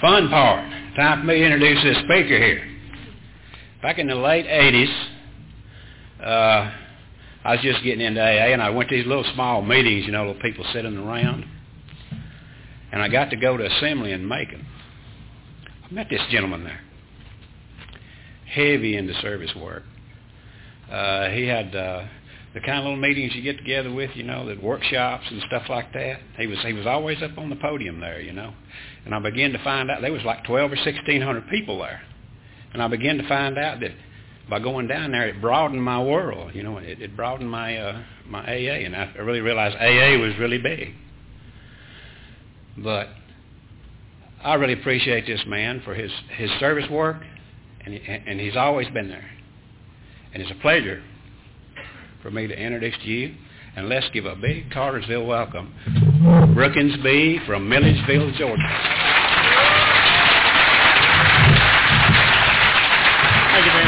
Fun part. Time for me to introduce this speaker here. Back in the late 80s, uh, I was just getting into AA, and I went to these little small meetings, you know, little people sitting around. And I got to go to assembly in Macon. I met this gentleman there. Heavy into service work. Uh, he had uh, the kind of little meetings you get together with, you know, the workshops and stuff like that. He was he was always up on the podium there, you know. And I began to find out there was like twelve or sixteen hundred people there. And I began to find out that by going down there, it broadened my world. You know, it, it broadened my uh, my AA, and I really realized AA was really big. But I really appreciate this man for his his service work, and and he's always been there. And it's a pleasure for me to introduce to you. And let's give a big Cartersville welcome. Brookins B. from Milledgeville, Georgia. Thank you, Ben.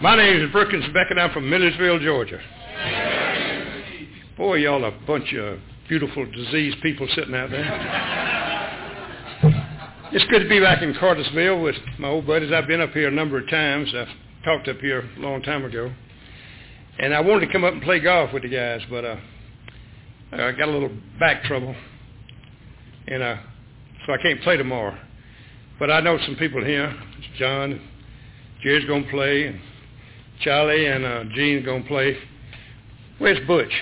My name is Brookins Beck, and I'm from Milledgeville, Georgia. Boy, y'all a bunch of beautiful diseased people sitting out there. It's good to be back in Cartersville with my old buddies. I've been up here a number of times. I've talked up here a long time ago. And I wanted to come up and play golf with the guys, but uh, I got a little back trouble. And uh, so I can't play tomorrow. But I know some people here. John, Jerry's going to play, and Charlie and uh, Gene's going to play. Where's Butch?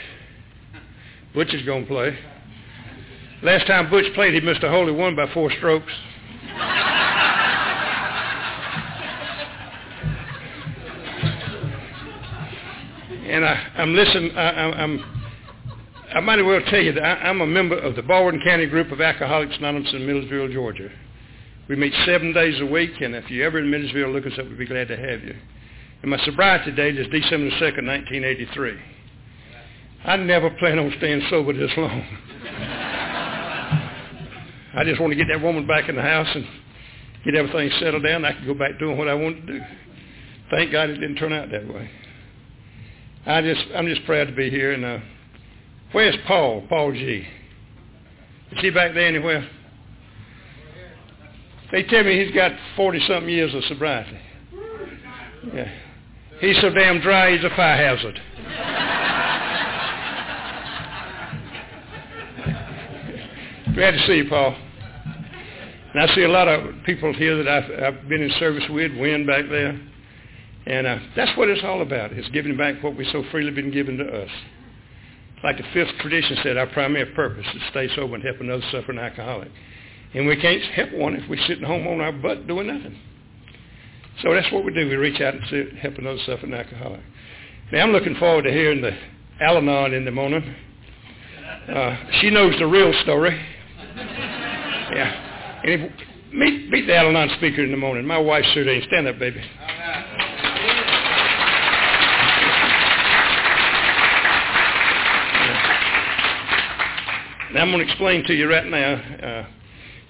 Butch is going to play. Last time Butch played, he missed a. He won by four strokes. And I, I'm listening. I, I'm, I might as well tell you that I, I'm a member of the Baldwin County Group of Alcoholics Anonymous in Milledgeville, Georgia. We meet seven days a week, and if you're ever in Milledgeville, look us up. We'd be glad to have you. And my sobriety date is December 2nd, 1983. I never plan on staying sober this long. I just want to get that woman back in the house and get everything settled down. I can go back doing what I want to do. Thank God it didn't turn out that way. I just, I'm just proud to be here. And uh, where's Paul? Paul G. Is he back there anywhere? They tell me he's got 40-something years of sobriety. Yeah. He's so damn dry, he's a fire hazard. Glad to see you, Paul. And I see a lot of people here that I've, I've been in service with, Win back there. And uh, that's what it's all about. It's giving back what we've so freely been given to us. Like the fifth tradition said, our primary purpose is to stay sober and help another suffering alcoholic. And we can't help one if we're sitting home on our butt doing nothing. So that's what we do. We reach out and help another suffering alcoholic. Now I'm looking forward to hearing the Al-Anon in the morning. Uh, she knows the real story. Yeah. And if, meet, meet the Al-Anon speaker in the morning. My wife, Sue Dane. Stand up, baby. Now I'm going to explain to you right now. Uh,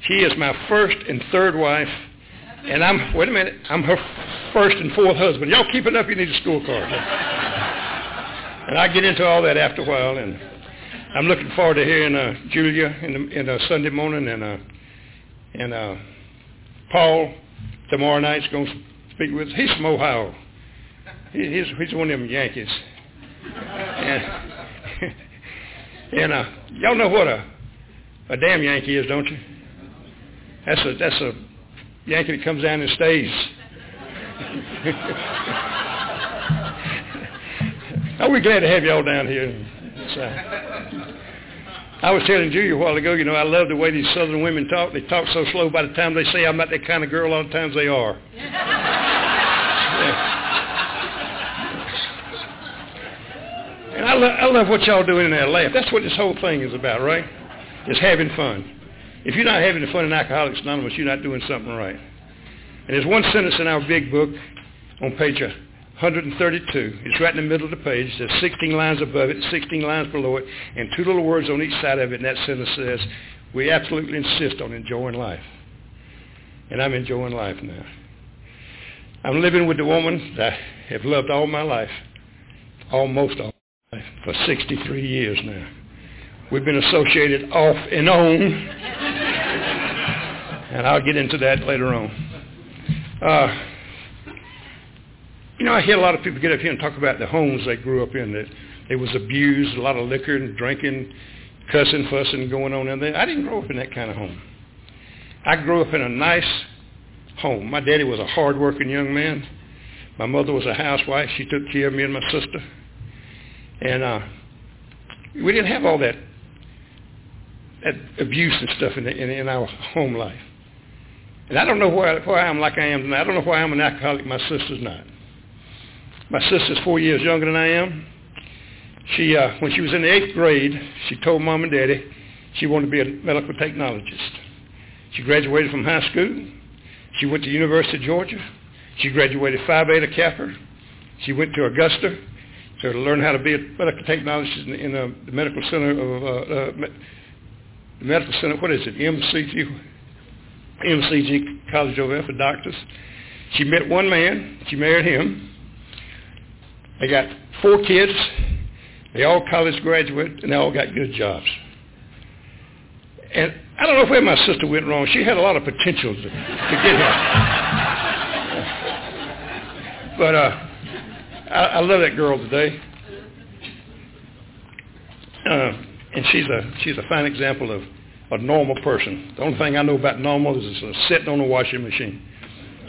she is my first and third wife, and I'm wait a minute. I'm her first and fourth husband. Y'all keep it up. You need a scorecard. and I get into all that after a while, and I'm looking forward to hearing uh, Julia in, the, in Sunday morning, and uh, and uh, Paul tomorrow night's going to speak with us. He's from Ohio. He, he's he's one of them Yankees. And, and uh, y'all know what a a damn Yankee is, don't you? That's a that's a Yankee that comes down and stays. oh, we're glad to have y'all down here. I was telling Julia a while ago, you know, I love the way these southern women talk. They talk so slow by the time they say I'm not that kind of girl, a lot of times they are. Yeah. And I, lo- I love what y'all doing in that laugh. That's what this whole thing is about, right? It's having fun. If you're not having fun in Alcoholics Anonymous, you're not doing something right. And there's one sentence in our big book on page 132. It's right in the middle of the page. There's 16 lines above it, 16 lines below it, and two little words on each side of it. And that sentence says, we absolutely insist on enjoying life. And I'm enjoying life now. I'm living with the woman that I have loved all my life, almost all. For 63 years now. We've been associated off and on, and I'll get into that later on. Uh, you know, I hear a lot of people get up here and talk about the homes they grew up in, that they was abused, a lot of liquor and drinking, cussing, fussing going on in there. I didn't grow up in that kind of home. I grew up in a nice home. My daddy was a hard-working young man. My mother was a housewife. She took care of me and my sister. And uh, we didn't have all that, that abuse and stuff in, the, in, in our home life. And I don't know why, why I'm like I am tonight. I don't know why I'm an alcoholic. My sister's not. My sister's four years younger than I am. She, uh, when she was in the eighth grade, she told mom and daddy she wanted to be a medical technologist. She graduated from high school. She went to University of Georgia. She graduated Phi Beta Kappa. She went to Augusta to learn how to be a medical technologist in, in uh, the medical center of uh, uh, the medical center. What is it? MCG, MCG College over there for doctors. She met one man. She married him. They got four kids. They all college graduate, and they all got good jobs. And I don't know where my sister went wrong. She had a lot of potential to, to get here. but uh, I, I love that girl today. Uh, and she's a she's a fine example of a normal person. The only thing I know about normal is it's sitting on a washing machine.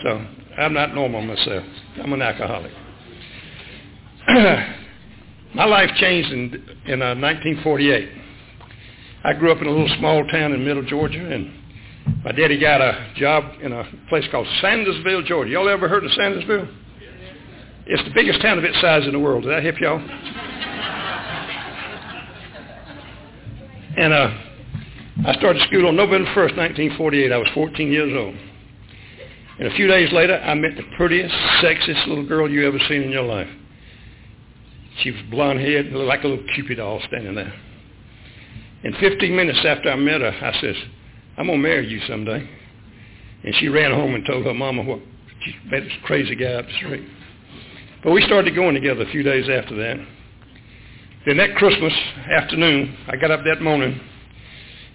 So I'm not normal myself. I'm an alcoholic. My life changed in in uh, 1948. I grew up in a little small town in middle Georgia, and my daddy got a job in a place called Sandersville, Georgia. Y'all ever heard of Sandersville? It's the biggest town of its size in the world. Does that help y'all? and uh, I started school on November 1st, 1948. I was 14 years old. And a few days later, I met the prettiest, sexiest little girl you ever seen in your life. She was blonde haired, looked like a little Cupid doll standing there. And 15 minutes after I met her, I says, I'm going to marry you someday. And she ran home and told her mama what she met this crazy guy up the street. But we started going together a few days after that. Then that Christmas afternoon, I got up that morning,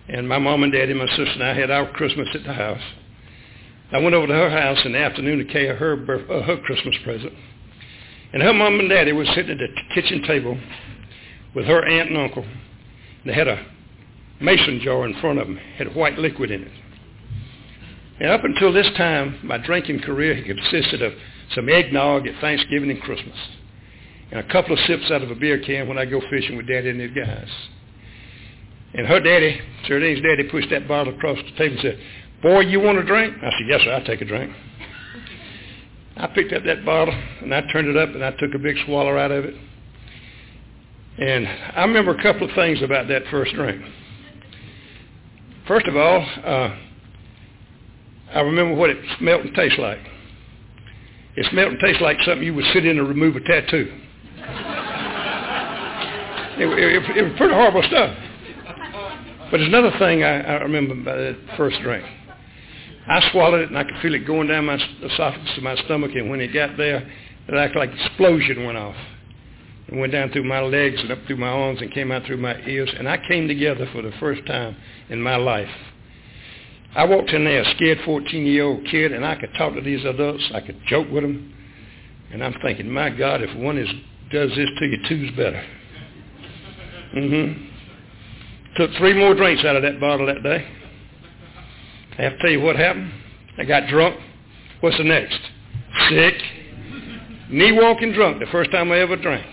and my mom and daddy, my sister and I had our Christmas at the house. I went over to her house in the afternoon to carry her uh, her Christmas present. And her mom and daddy were sitting at the kitchen table with her aunt and uncle. They had a mason jar in front of them, had white liquid in it. And up until this time, my drinking career consisted of some eggnog at Thanksgiving and Christmas, and a couple of sips out of a beer can when I go fishing with Daddy and his guys. And her daddy, Sardine's daddy, pushed that bottle across the table and said, boy, you want a drink? I said, yes, sir, I'll take a drink. I picked up that bottle, and I turned it up, and I took a big swallow out of it. And I remember a couple of things about that first drink. First of all, uh, I remember what it smelled and tasted like. It smelled and tasted like something you would sit in to remove a tattoo. it, it, it, was pretty horrible stuff. But there's another thing I, I remember about that first drink. I swallowed it and I could feel it going down my esophagus to my stomach, and when it got there, it acted like an explosion went off. It went down through my legs and up through my arms and came out through my ears, and I came together for the first time in my life. I walked in there, a scared 14-year-old kid, and I could talk to these adults. I could joke with them. And I'm thinking, my God, if one is, does this to you, two's better. Mm-hmm. Took three more drinks out of that bottle that day. I have to tell you what happened. I got drunk. What's the next? Sick. Knee walking drunk, the first time I ever drank.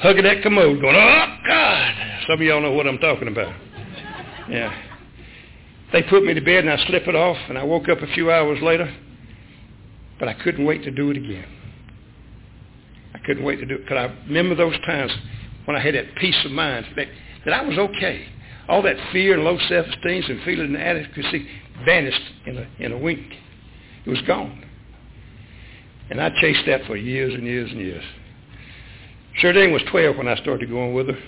Hugging that commode, going, oh, God. Some of y'all know what I'm talking about. Yeah. They put me to bed and I slept it off and I woke up a few hours later, but I couldn't wait to do it again. I couldn't wait to do it because I remember those times when I had that peace of mind that, that I was okay. All that fear and low self-esteem and feeling inadequacy vanished in a, in a wink. It was gone. And I chased that for years and years and years. Sherdane was 12 when I started going with her.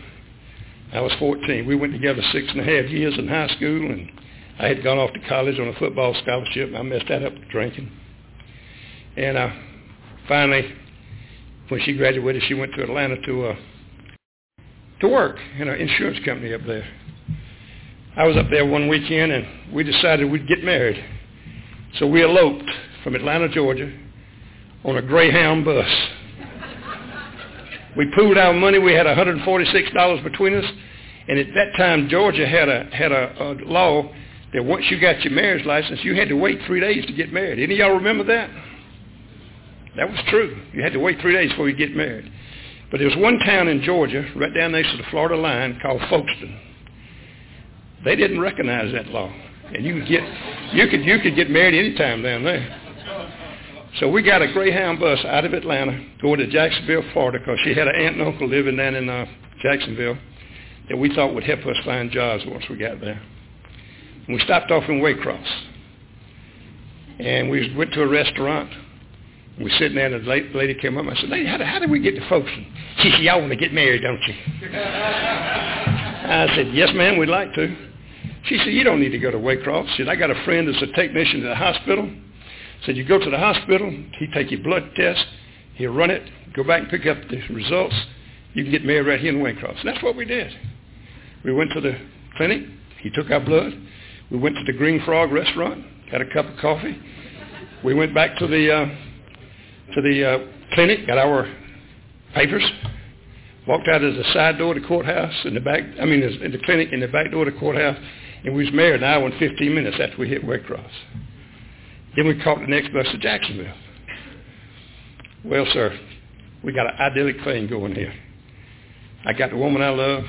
I was 14. We went together six and a half years in high school, and I had gone off to college on a football scholarship. I messed that up with drinking. And uh, finally, when she graduated, she went to Atlanta to a to work in an insurance company up there. I was up there one weekend and we decided we'd get married. So we eloped from Atlanta, Georgia on a Greyhound bus. we pooled our money. We had $146 between us. And at that time, Georgia had a, had a, a law that once you got your marriage license, you had to wait three days to get married. Any of y'all remember that? That was true. You had to wait three days before you get married. But there was one town in Georgia, right down next to the Florida line, called Folkston. They didn't recognize that law, and you could get you could you could get married anytime down there. So we got a Greyhound bus out of Atlanta going to Jacksonville, Florida, because she had an aunt and uncle living down in uh, Jacksonville that we thought would help us find jobs once we got there. And we stopped off in Waycross, and we went to a restaurant we were sitting there, and the lady came up. I said, "Lady, how, how did we get to Folkston?" She said, "Y'all want to get married, don't you?" I said, "Yes, ma'am, we'd like to." She said, "You don't need to go to Waycross." She said, "I got a friend that's a technician at the hospital." Said, "You go to the hospital. He take your blood test. He'll run it. Go back and pick up the results. You can get married right here in Waycross." And that's what we did. We went to the clinic. He took our blood. We went to the Green Frog restaurant. Got a cup of coffee. We went back to the uh, to the uh, clinic, got our papers, walked out of the side door of the courthouse in the back, I mean, in the clinic in the back door of the courthouse, and we was married an hour and 15 minutes after we hit Waycross. Then we caught the next bus to Jacksonville. Well, sir, we got an idyllic thing going here. I got the woman I love,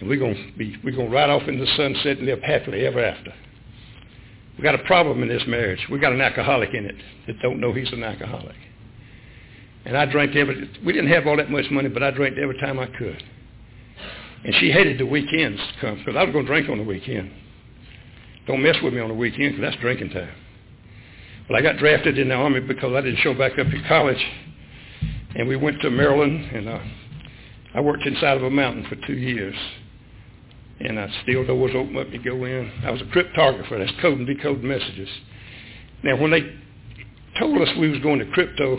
and we're gonna be we're gonna ride off into the sunset and live happily ever after. We've got a problem in this marriage. We've got an alcoholic in it that don't know he's an alcoholic. And I drank every, we didn't have all that much money, but I drank every time I could. And she hated the weekends to come because I was going to drink on the weekend. Don't mess with me on the weekend because that's drinking time. But I got drafted in the Army because I didn't show back up at college. And we went to Maryland, and uh, I worked inside of a mountain for two years and I steel doors open up to go in. I was a cryptographer. That's coding, decoding messages. Now, when they told us we was going to crypto,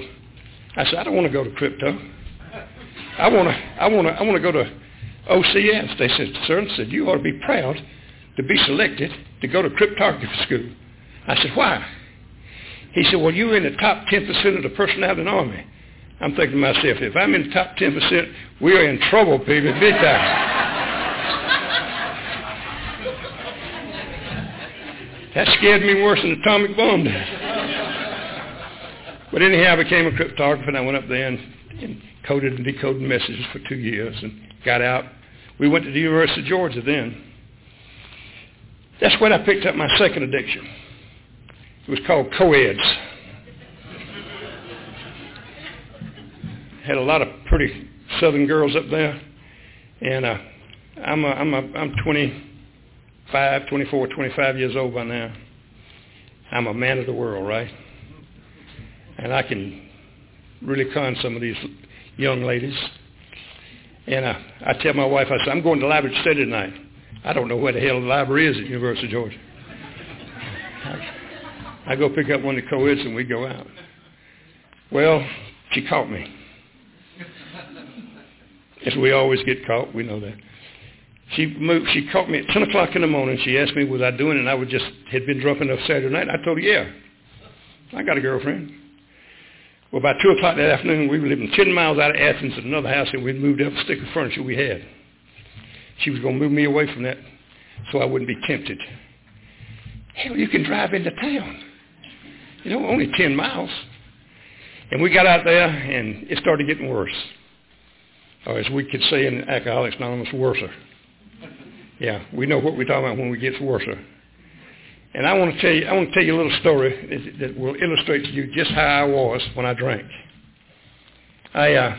I said, I don't want to go to crypto. I want to, I want to, I want to go to OCS. They said, sir, and said, you ought to be proud to be selected to go to cryptography school. I said, why? He said, well, you're in the top 10% of the personnel in the Army. I'm thinking to myself, if I'm in the top 10%, we're in trouble, baby, big time. That scared me worse than an atomic bomb did. But anyhow, I became a cryptographer, and I went up there and, and coded and decoded messages for two years and got out. We went to the University of Georgia then. That's when I picked up my second addiction. It was called co-eds. Had a lot of pretty southern girls up there, and uh, I'm a, I'm a, I'm 20 25, 24, 25 years old by now. I'm a man of the world, right? And I can really con some of these young ladies. And I, I tell my wife, I said, I'm going to library to study tonight. I don't know where the hell the library is at University of Georgia. I, I go pick up one of the co-eds and we go out. Well, she caught me. As we always get caught, we know that. She moved, she called me at 10 o'clock in the morning. She asked me, was I doing it? And I was just, had been drunk enough Saturday night. I told her, yeah. I got a girlfriend. Well, about 2 o'clock that afternoon, we were living 10 miles out of Athens at another house, and we'd moved up a stick of furniture we had. She was going to move me away from that so I wouldn't be tempted. Hell, you can drive into town. You know, only 10 miles. And we got out there, and it started getting worse. Or as we could say in Alcoholics Anonymous, worser. Yeah, we know what we're talking about when we get to worship. And I want to tell you, I want to tell you a little story that, will illustrate to you just how I was when I drank. I uh,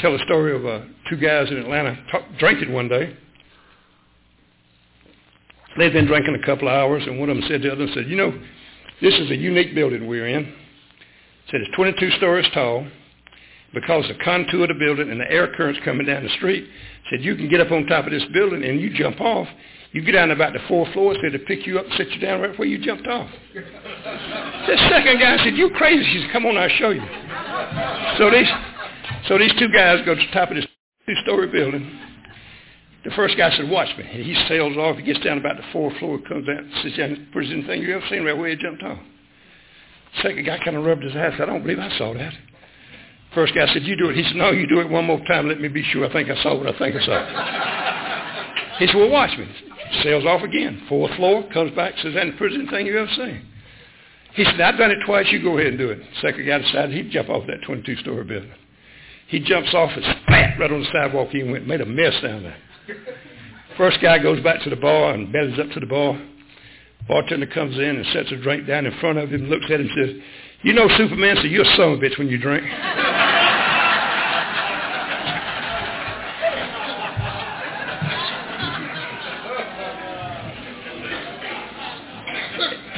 tell a story of uh, two guys in Atlanta talk, drinking one day. They'd been drinking a couple of hours, and one of them said to the other, said, "You know, this is a unique building we're in." Said it's 22 stories tall because the contour of the building and the air currents coming down the street said you can get up on top of this building and you jump off. You get down about the fourth floor, said to pick you up and sit you down right where you jumped off. the second guy said, you crazy. She said, come on, I'll show you. So these, so these two guys go to the top of this two-story building. The first guy said, watch me. And he sails off. He gets down about the fourth floor, comes out, sits down. Prettiest thing you ever seen right where he jumped off. Second guy kind of rubbed his eyes. I don't believe I saw that. First guy said, you do it. He said, no, you do it one more time. Let me be sure I think I saw what I think I saw. he said, well, watch me. Sails off again. Fourth floor, comes back, says, that's the prettiest thing you ever seen. He said, I've done it twice. You go ahead and do it. Second guy decided he'd jump off that 22-story building. He jumps off and spat right on the sidewalk. He went made a mess down there. First guy goes back to the bar and bellies up to the bar. Bartender comes in and sets a drink down in front of him, looks at him and says, you know Superman, so you're a son of a bitch when you drink.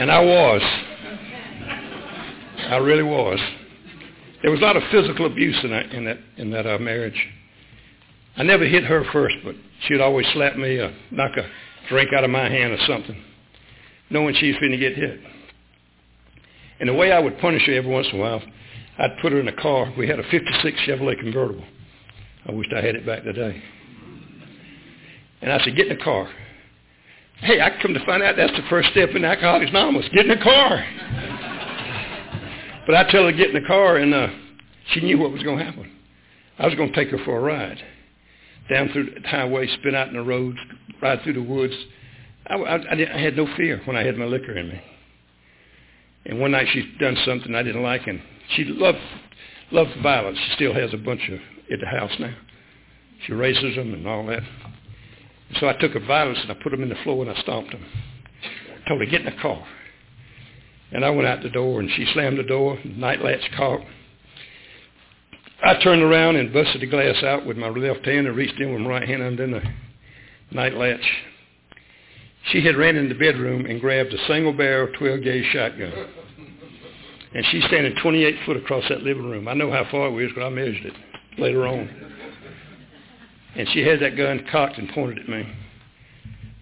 And I was. I really was. There was a lot of physical abuse in that in that in that uh, marriage. I never hit her first, but she'd always slap me or knock a drink out of my hand or something, knowing she's going to get hit. And the way I would punish her every once in a while, I'd put her in a car. We had a 56 Chevrolet convertible. I wished I had it back today. And I said, get in the car. Hey, I come to find out that's the first step in Alcoholics Anonymous. Get in the car. but I tell her to get in the car, and uh, she knew what was going to happen. I was going to take her for a ride down through the highway, spin out in the roads, ride through the woods. I, I, I, I had no fear when I had my liquor in me. And one night she'd done something I didn't like, and she loved loved violence. She still has a bunch of at the house now. She raises them and all that. And so I took her violence and I put them in the floor and I stomped them. I told her, get in the car. And I went out the door and she slammed the door, night latch caught. I turned around and busted the glass out with my left hand and reached in with my right hand under the night latch. She had ran in the bedroom and grabbed a single barrel 12 gauge shotgun. And she's standing 28 foot across that living room. I know how far it was because I measured it later on. And she had that gun cocked and pointed at me.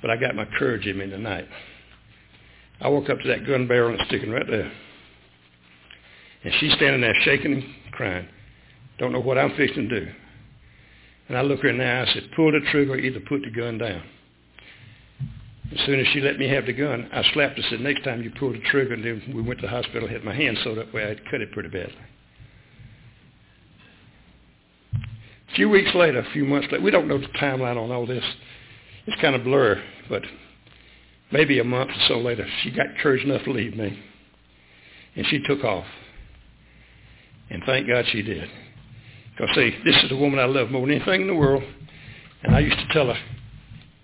But I got my courage in me tonight. I walk up to that gun barrel and sticking right there. And she's standing there shaking and crying. Don't know what I'm fixing to do. And I look her in the eye. And I said, pull the trigger or either put the gun down. As soon as she let me have the gun, I slapped her and said, next time you pull the trigger. And then we went to the hospital, had my hand sewed up where I'd cut it pretty badly. A few weeks later, a few months later, we don't know the timeline on all this. It's kind of blur, but maybe a month or so later, she got courage enough to leave me. And she took off. And thank God she did. Because, see, this is the woman I love more than anything in the world. And I used to tell her,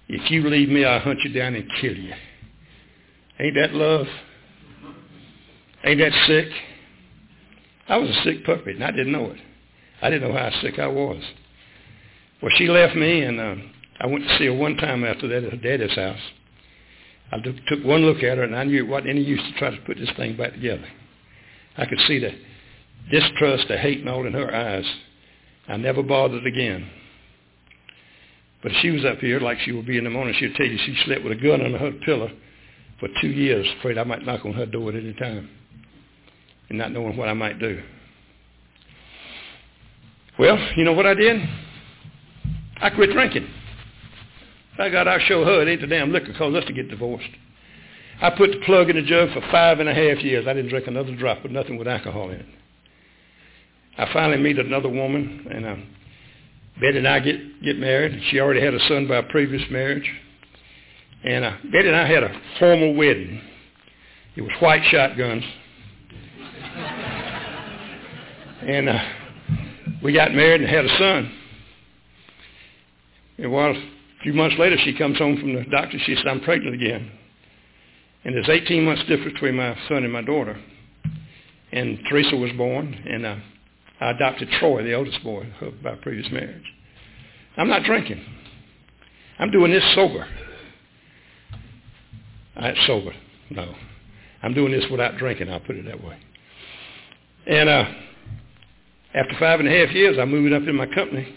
if you leave me, I'll hunt you down and kill you. Ain't that love? Ain't that sick? I was a sick puppy, and I didn't know it. I didn't know how sick I was. Well, she left me, and uh, I went to see her one time after that at her daddy's house. I took one look at her, and I knew it wasn't any use to try to put this thing back together. I could see the distrust, the hate, and all in her eyes. I never bothered again. But if she was up here like she would be in the morning, she'd tell you she slept with a gun under her pillow for two years, afraid I might knock on her door at any time and not knowing what I might do. Well, you know what I did? I quit drinking. By God, I show her it ain't the damn liquor caused us to get divorced. I put the plug in the jug for five and a half years. I didn't drink another drop of nothing with alcohol in it. I finally meet another woman, and um, Betty and I get, get married. She already had a son by a previous marriage. And uh, Betty and I had a formal wedding. It was white shotguns. and uh, we got married and had a son. And well, a few months later, she comes home from the doctor. She said, I'm pregnant again. And there's 18 months difference between my son and my daughter. And Teresa was born, and uh, I adopted Troy, the oldest boy of my previous marriage. I'm not drinking. I'm doing this sober. I sober. No. I'm doing this without drinking, I'll put it that way. And uh, after five and a half years, I moved up in my company,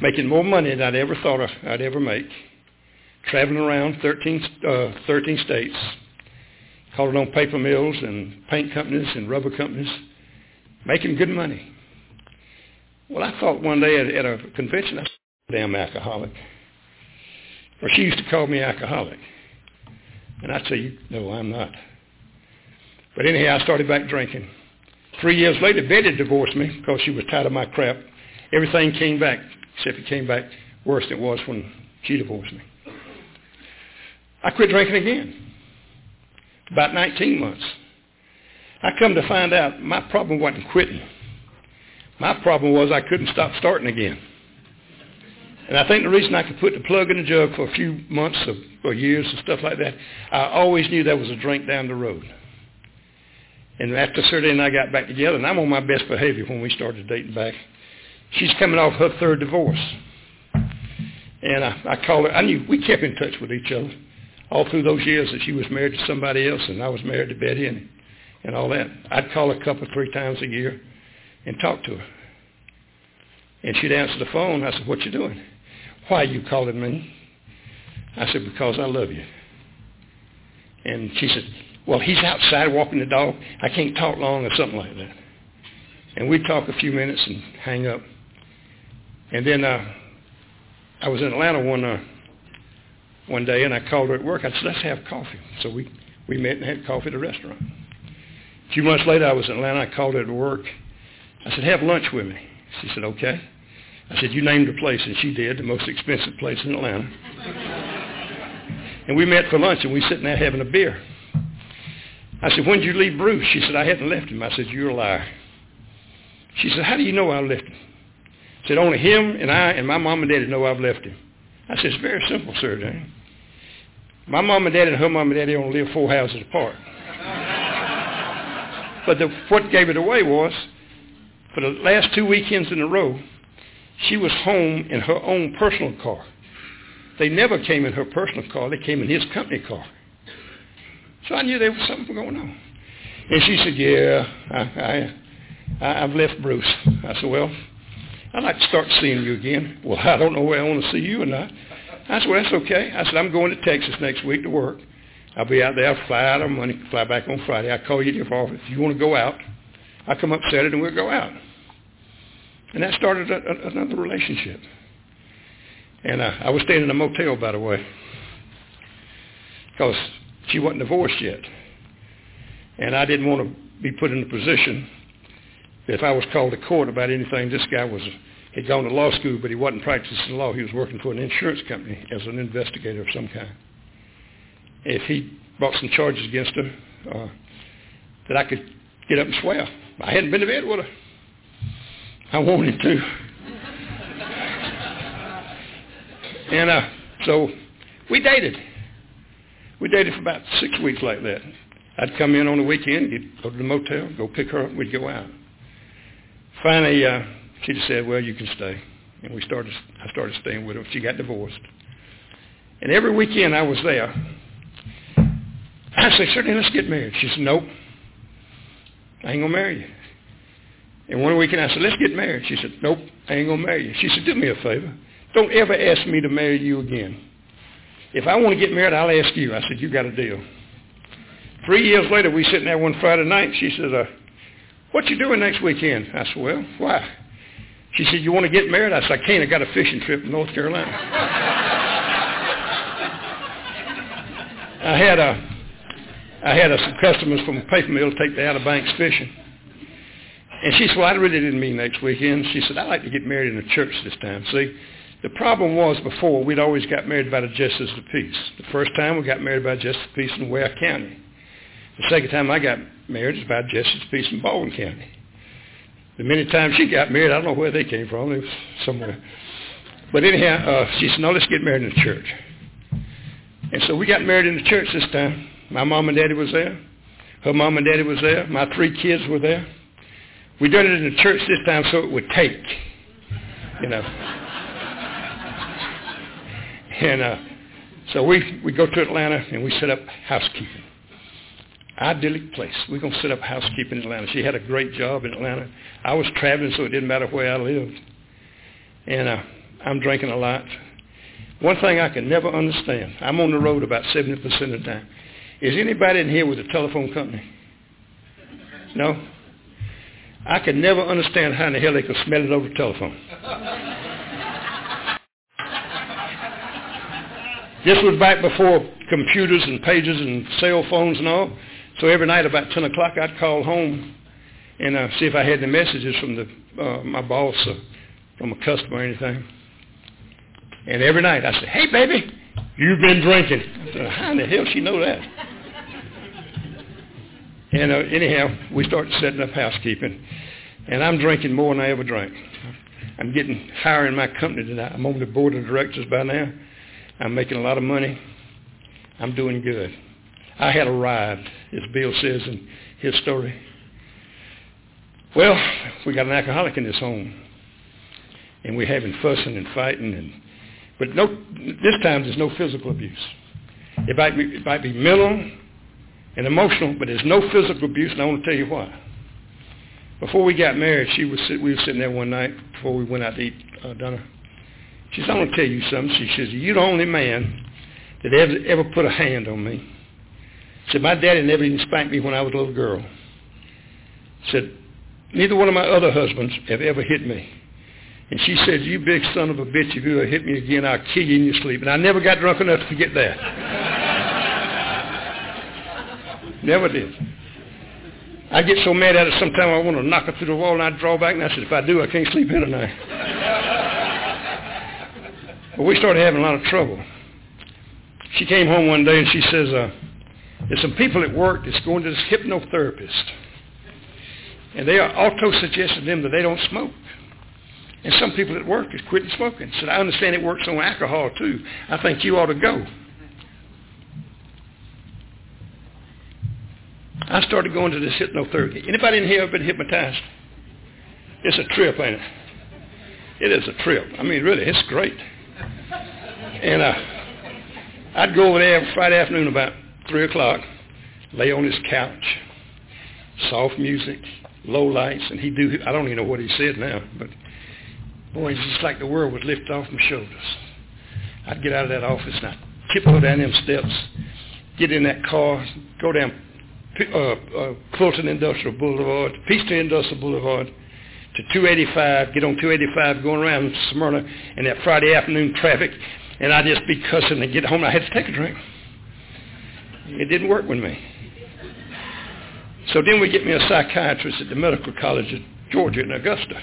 making more money than I'd ever thought I'd ever make, traveling around 13, uh, 13 states, calling on paper mills and paint companies and rubber companies, making good money. Well, I thought one day at, at a convention, I damn alcoholic. Or she used to call me alcoholic. And I'd say, no, I'm not. But anyhow, I started back drinking. Three years later, Betty divorced me because she was tired of my crap. Everything came back, except it came back worse than it was when she divorced me. I quit drinking again. About 19 months. I come to find out my problem wasn't quitting. My problem was I couldn't stop starting again. And I think the reason I could put the plug in the jug for a few months or, years and stuff like that, I always knew there was a drink down the road. And after Serta and I got back together, and I'm on my best behavior when we started dating back, she's coming off her third divorce. And I, I called her. I knew we kept in touch with each other all through those years that she was married to somebody else and I was married to Betty and, and all that. I'd call her a couple, three times a year and talk to her. And she'd answer the phone. I said, what you doing? Why are you calling me? I said, because I love you. And she said, well, he's outside walking the dog. I can't talk long or something like that. And we'd talk a few minutes and hang up. And then uh, I was in Atlanta one uh, one day, and I called her at work. I said, let's have coffee. So we, we met and had coffee at a restaurant. A few months later, I was in Atlanta. I called her at work. I said, have lunch with me. She said, okay. I said, you named the place, and she did, the most expensive place in Atlanta. and we met for lunch, and we sitting there having a beer. I said, when did you leave Bruce? She said, I hadn't left him. I said, you're a liar. She said, how do you know I left him? I said, only him and I and my mom and daddy know I've left him. I said, it's very simple, sir. My mom and daddy and her mom and daddy only live four houses apart. but the, what gave it away was, for the last two weekends in a row, she was home in her own personal car. They never came in her personal car. They came in his company car. So I knew there was something going on. And she said, yeah, I, I, I've left Bruce. I said, well, I'd like to start seeing you again. Well, I don't know where I want to see you or not. I said, well, that's okay. I said, I'm going to Texas next week to work. I'll be out there. I'll fly out on Monday, fly back on Friday. I'll call you to your office. If you want to go out, I'll come up Saturday and we'll go out. And that started a, a, another relationship. And uh, I was staying in a motel, by the way, because she wasn't divorced yet. And I didn't want to be put in a position that if I was called to court about anything, this guy was had gone to law school, but he wasn't practicing law. He was working for an insurance company as an investigator of some kind. If he brought some charges against her, uh, that I could get up and swear. I hadn't been to bed with her. I wanted to. and uh, so we dated. We dated for about six weeks like that. I'd come in on the weekend, get, go to the motel, go pick her up, we'd go out. Finally, uh, she just said, well, you can stay. And we started, I started staying with her. She got divorced. And every weekend I was there. I said, certainly let's get married. She said, nope. I ain't going to marry you. And one weekend I said, let's get married. She said, nope, I ain't going to marry you. She said, do me a favor. Don't ever ask me to marry you again. If I want to get married, I'll ask you. I said, you got a deal. Three years later, we sitting there one Friday night. She said, uh, what you doing next weekend? I said, well, why? She said, you want to get married? I said, I can't. I got a fishing trip in North Carolina. I had a, I had a, some customers from a paper mill take the Outer Banks fishing. And she said, well, I really didn't mean next weekend. She said, I'd like to get married in a church this time. See, the problem was before, we'd always got married by the Justice of the Peace. The first time we got married by Justice of the Peace in Ware County. The second time I got married was by Justice of the Peace in Baldwin County. The many times she got married, I don't know where they came from. It was somewhere. But anyhow, uh, she said, no, let's get married in the church. And so we got married in the church this time. My mom and daddy was there. Her mom and daddy was there. My three kids were there. We done it in the church this time so it would take, you know. And uh, so we, we go to Atlanta and we set up housekeeping. Idyllic place. We're going to set up housekeeping in Atlanta. She had a great job in Atlanta. I was traveling so it didn't matter where I lived. And uh, I'm drinking a lot. One thing I can never understand, I'm on the road about 70% of the time. Is anybody in here with a telephone company? No? I could never understand how in the hell they could smell it over the telephone. This was back before computers and pages and cell phones and all. So every night about 10 o'clock, I'd call home and uh, see if I had any messages from the uh, my boss or from a customer or anything. And every night I said, hey, baby, you've been drinking. I said, how in the hell she know that? And uh, anyhow, we started setting up housekeeping. And I'm drinking more than I ever drank. I'm getting higher in my company tonight. I'm on the board of directors by now. I'm making a lot of money. I'm doing good. I had a ride, as Bill says in his story. Well, we got an alcoholic in this home, and we're having fussing and fighting, and but no, this time there's no physical abuse. It might be, it might be mental and emotional, but there's no physical abuse, and I want to tell you why. Before we got married, she was sit, we were sitting there one night before we went out to eat uh, dinner. She said, I'm going to tell you something." She says, "You're the only man that ever ever put a hand on me." She Said, "My daddy never even spanked me when I was a little girl." She Said, "Neither one of my other husbands have ever hit me." And she said, "You big son of a bitch! If you ever hit me again, I'll kill you in your sleep." And I never got drunk enough to forget that. never did. I get so mad at it sometimes I want to knock her through the wall and I draw back and I said, if I do, I can't sleep here tonight. But we started having a lot of trouble. She came home one day and she says, uh, there's some people at work that's going to this hypnotherapist. And they are auto suggesting to them that they don't smoke. And some people at work is quitting smoking. Said, I understand it works on alcohol too. I think you ought to go. I started going to this hypnotherapy. Anybody in here ever been hypnotized? It's a trip, ain't it? It is a trip. I mean, really, it's great. And uh, I'd go over there every Friday afternoon about 3 o'clock, lay on his couch, soft music, low lights, and he'd do, I don't even know what he said now, but boy, it's just like the world would lift off my shoulders. I'd get out of that office and I'd tiptoe down them steps, get in that car, go down uh, uh, Fulton Industrial Boulevard, Peachtree Industrial Boulevard, to 285, get on 285 going around Smyrna in that Friday afternoon traffic, and I'd just be cussing and get home. I had to take a drink. It didn't work with me. So then we get me a psychiatrist at the Medical College of Georgia in Augusta.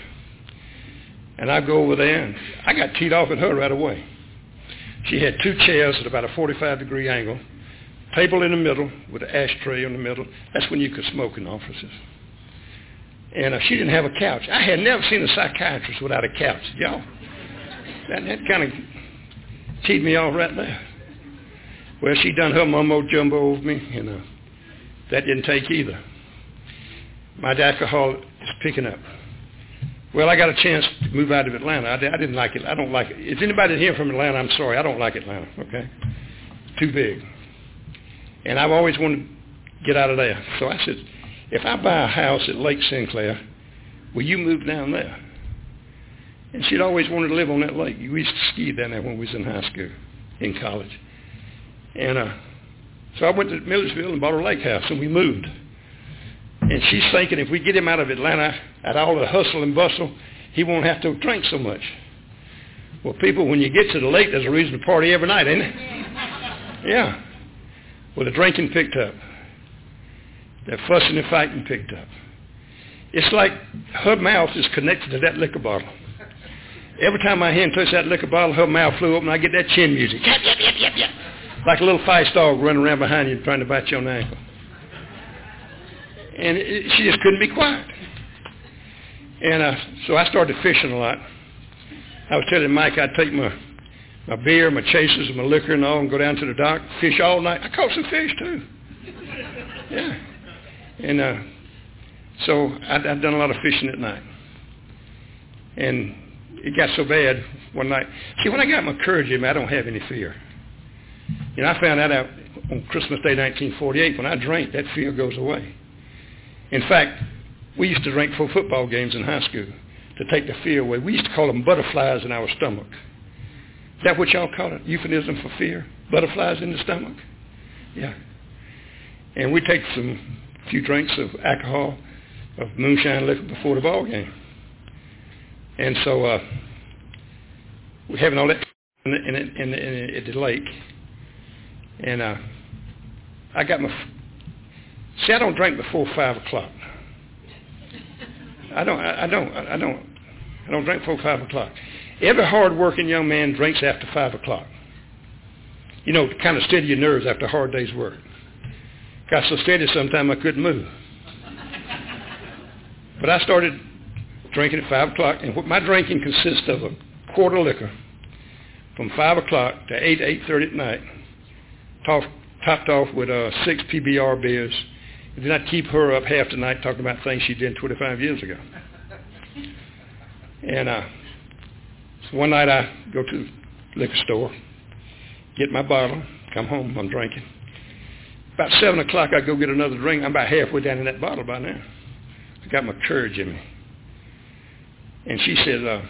And I go over there, and I got teed off at her right away. She had two chairs at about a 45 degree angle table in the middle with an ashtray in the middle. That's when you could smoke in offices. And uh, she didn't have a couch. I had never seen a psychiatrist without a couch. Y'all, that, that kind of teed me off right there. Well, she done her mumbo jumbo over me, and uh, that didn't take either. My alcohol is picking up. Well, I got a chance to move out of Atlanta. I, I didn't like it. I don't like it. Is anybody here from Atlanta? I'm sorry. I don't like Atlanta, okay? Too big. And I've always wanted to get out of there. So I said, if I buy a house at Lake Sinclair, will you move down there? And she'd always wanted to live on that lake. We used to ski down there when we was in high school, in college. And uh, so I went to Milledgeville and bought a lake house, and we moved. And she's thinking if we get him out of Atlanta, at all the hustle and bustle, he won't have to drink so much. Well, people, when you get to the lake, there's a reason to party every night, ain't it? Yeah. Well, the drinking picked up. The fussing and fighting picked up. It's like her mouth is connected to that liquor bottle. Every time my hand touched that liquor bottle, her mouth flew open. I get that chin music. Yep, yep, yep, yep, yep. Like a little feist dog running around behind you trying to bite you on the ankle. And it, she just couldn't be quiet. And uh, so I started fishing a lot. I was telling Mike I'd take my my beer, my chasers, my liquor and all, and go down to the dock, fish all night. I caught some fish too. Yeah. And uh, so I'd, I'd done a lot of fishing at night. And it got so bad one night. See, when I got my courage in me, I don't have any fear. You know, I found that out on Christmas Day 1948. When I drank, that fear goes away. In fact, we used to drink for football games in high school to take the fear away. We used to call them butterflies in our stomach. Is that what y'all call it? Euphemism for fear? Butterflies in the stomach? Yeah. And we take some few drinks of alcohol, of moonshine liquor before the ball game. And so uh, we're having all that in the, in the, in the, in the, at the lake. And uh, I got my, see, I don't drink before 5 o'clock. I don't, I, I don't, I don't, I don't drink before 5 o'clock. Every hard-working young man drinks after 5 o'clock. You know, to kind of steady your nerves after a hard day's work. Got so steady sometime I couldn't move. But I started drinking at 5 o'clock, and what my drinking consists of a quart of liquor from 5 o'clock to 8, 8.30 at night, topped, topped off with uh, six PBR beers. And then I'd keep her up half the night talking about things she did 25 years ago. And uh, so one night I go to the liquor store, get my bottle, come home, I'm drinking. About 7 o'clock I go get another drink. I'm about halfway down in that bottle by now. I got my courage in me. And she said, uh,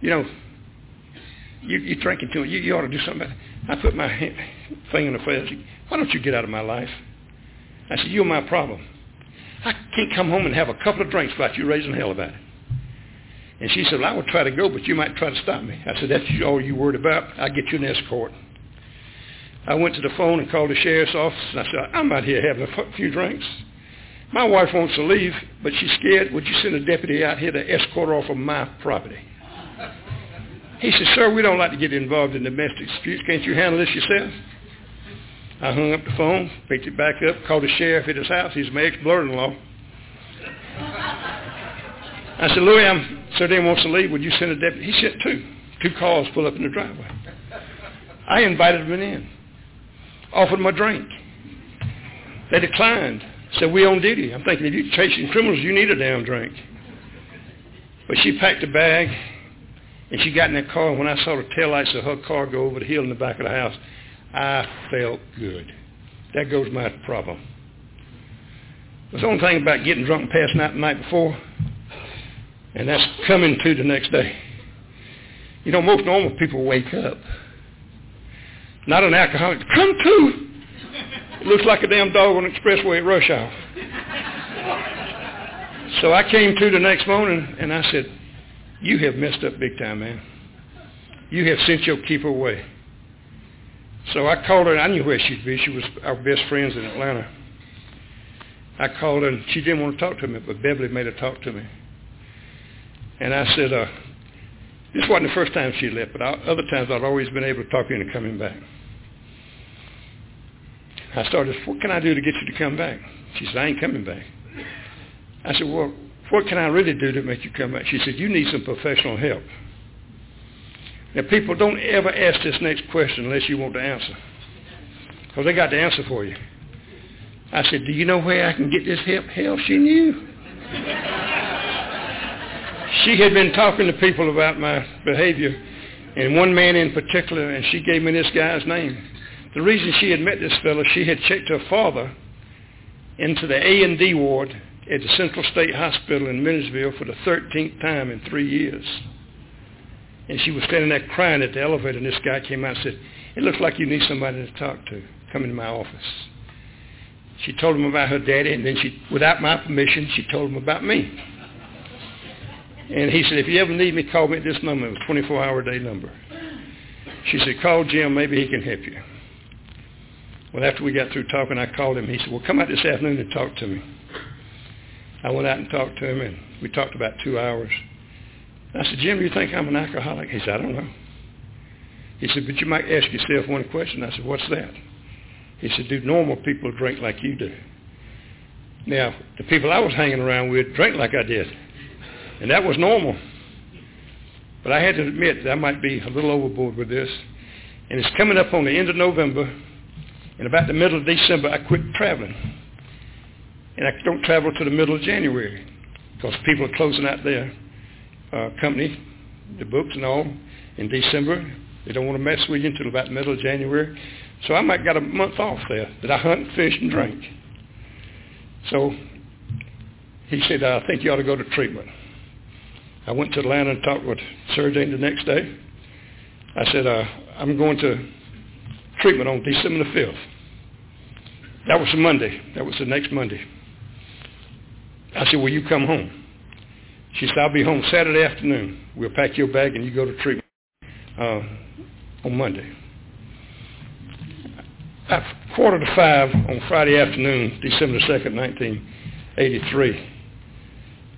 you know, you, you're drinking too much. You, you ought to do something. I put my hand, finger in the face. Why don't you get out of my life? I said, you're my problem. I can't come home and have a couple of drinks without you raising hell about it. And she said, well, I would try to go, but you might try to stop me. I said, that's all you worried about. I'll get you an escort. I went to the phone and called the sheriff's office, and I said, I'm out here having a few drinks. My wife wants to leave, but she's scared. Would you send a deputy out here to escort her off of my property? He said, sir, we don't like to get involved in domestic disputes. Can't you handle this yourself? I hung up the phone, picked it back up, called the sheriff at his house. He's my ex-brother-in-law. I said, Louis, I'm, Sir Dan wants to leave. Would you send a deputy? He sent two. Two cars pull up in the driveway. I invited them in. Offered them a drink. They declined. Said, we on duty. I'm thinking, if you're chasing criminals, you need a damn drink. But she packed a bag, and she got in that car, and when I saw the taillights of her car go over the hill in the back of the house, I felt good. That goes my problem. The only thing about getting drunk passing out the night before, and that's coming to the next day. You know, most normal people wake up. Not an alcoholic. Come to. Looks like a damn dog on the expressway at rush hour. So I came to the next morning and I said, you have messed up big time, man. You have sent your keeper away. So I called her. I knew where she'd be. She was our best friends in Atlanta. I called her, and she didn't want to talk to me, but Beverly made her talk to me. And I said, uh, this wasn't the first time she left, but other times I'd always been able to talk her into coming back. I started, what can I do to get you to come back? She said, I ain't coming back. I said, well, what can I really do to make you come back? She said, you need some professional help. Now, people, don't ever ask this next question unless you want to answer. Because they got the answer for you. I said, do you know where I can get this help? Hell, she knew. She had been talking to people about my behavior, and one man in particular, and she gave me this guy's name. The reason she had met this fellow, she had checked her father into the A&D ward at the Central State Hospital in Milledgeville for the 13th time in three years. And she was standing there crying at the elevator, and this guy came out and said, it looks like you need somebody to talk to. Come into my office. She told him about her daddy, and then she, without my permission, she told him about me. And he said, if you ever need me, call me at this number. It was a 24-hour day number. She said, call Jim. Maybe he can help you. Well, after we got through talking, I called him. He said, well, come out this afternoon and talk to me. I went out and talked to him, and we talked about two hours. I said, Jim, do you think I'm an alcoholic? He said, I don't know. He said, but you might ask yourself one question. I said, what's that? He said, do normal people drink like you do? Now, the people I was hanging around with drank like I did. And that was normal. But I had to admit that I might be a little overboard with this. And it's coming up on the end of November. And about the middle of December, I quit traveling. And I don't travel to the middle of January because people are closing out their uh, company, the books and all, in December. They don't want to mess with you until about the middle of January. So I might got a month off there that I hunt, fish, and drink. So he said, I think you ought to go to treatment. I went to Atlanta and talked with surgeon the next day. I said, uh, I'm going to treatment on December the 5th. That was Monday. That was the next Monday. I said, will you come home? She said, I'll be home Saturday afternoon. We'll pack your bag and you go to treatment uh, on Monday. at quarter to five on Friday afternoon, December 2nd, 1983,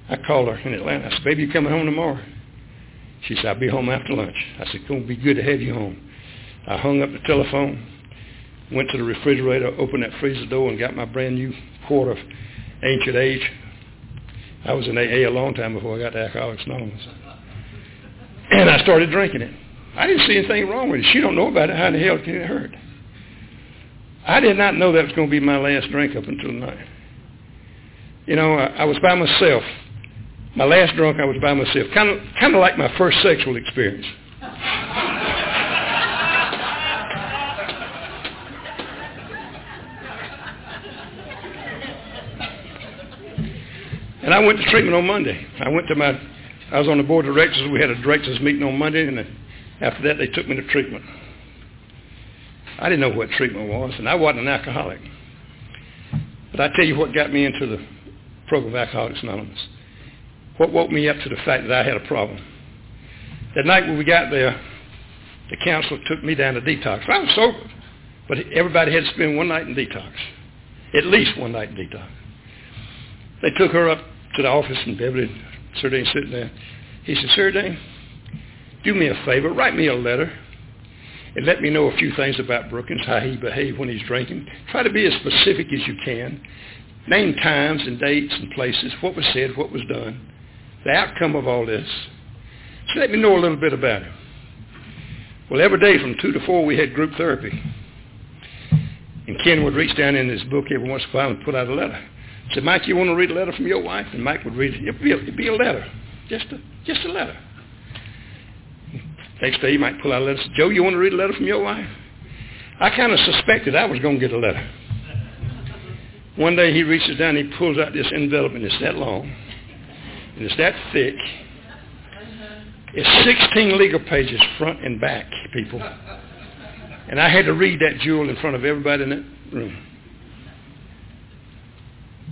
I called her in Atlanta. I said, baby, you coming home tomorrow? She said, I'll be home after lunch. I said, it's going to be good to have you home. I hung up the telephone, went to the refrigerator, opened that freezer door, and got my brand new quart of ancient age. I was in AA a long time before I got to Alcoholics Anonymous. And I started drinking it. I didn't see anything wrong with it. She don't know about it. How in the hell can it hurt? I did not know that was going to be my last drink up until tonight. You know, I, I was by myself. My last drunk, I was by myself. Kind of, kind of like my first sexual experience. and I went to treatment on Monday. I went to my I was on the board of directors. We had a directors meeting on Monday, and after that, they took me to treatment. I didn't know what treatment was, and I wasn't an alcoholic. But I tell you what got me into the program of Alcoholics Anonymous. What woke me up to the fact that I had a problem. That night when we got there, the counselor took me down to detox. I was sober, but everybody had to spend one night in detox, at least one night in detox. They took her up to the office in Beverly Sir Dane sitting there. He said, Sir Dane, do me a favor. Write me a letter and let me know a few things about Brookins, how he behaved when he's drinking. Try to be as specific as you can. Name times and dates and places, what was said, what was done, the outcome of all this. So let me know a little bit about him. Well, every day from 2 to 4 we had group therapy. And Ken would reach down in his book every once in a while and put out a letter said, Mike, you want to read a letter from your wife? And Mike would read it. It'd be a, it'd be a letter. Just a, just a letter. Next day he might pull out a letter. Say, Joe, you want to read a letter from your wife? I kind of suspected I was going to get a letter. One day he reaches down and he pulls out this envelope and it's that long. And it's that thick. It's 16 legal pages front and back, people. And I had to read that jewel in front of everybody in that room.